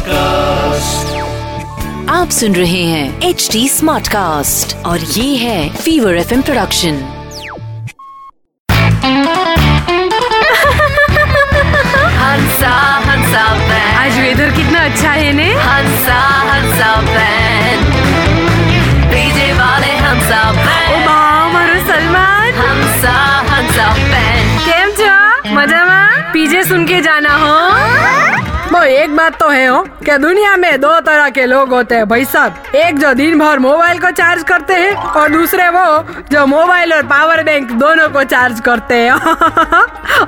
Cast आप सुन रहे हैं एच डी स्मार्ट कास्ट और ये है फीवर एफएम प्रोडक्शन हंसा आज वेदर कितना अच्छा है ने? हंसा हंसा सलमान। हंसा हंसा मज़ा में? पीजे सुन के जाना हो। हाँ। वो एक बात तो है कि दुनिया में दो तरह के लोग होते हैं भाई साहब एक जो दिन भर मोबाइल को चार्ज करते हैं और दूसरे वो जो मोबाइल और पावर बैंक दोनों को चार्ज करते हैं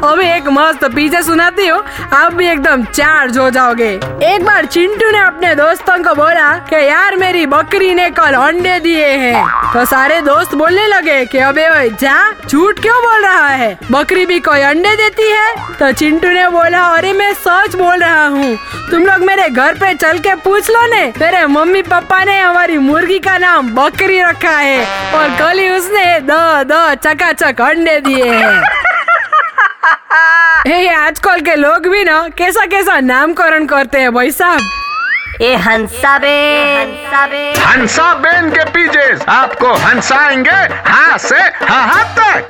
अभी एक मस्त पीछे सुनाती हूँ आप भी एकदम चार्ज हो जाओगे एक बार चिंटू ने अपने दोस्तों को बोला कि यार मेरी बकरी ने कल अंडे दिए हैं तो सारे दोस्त बोलने लगे कि अबे ओए जा झूठ क्यों बोल रहा है बकरी भी कोई अंडे देती है तो चिंटू ने बोला अरे मैं सच बोल रहा हूँ। तुम लोग मेरे घर पे चल के पूछ लो ने। मेरे मम्मी पापा ने हमारी मुर्गी का नाम बकरी रखा है और कल ही उसने दो दो चकाचक अंडे दिए हैं। आजकल के लोग भी ना कैसा कैसा नामकरण करते हैं भाई साहब। ए हंसा बे। हंसा बे हंसा बेन के पीछे आपको हंसाएँगे हाँ से हाँ हाँ तक।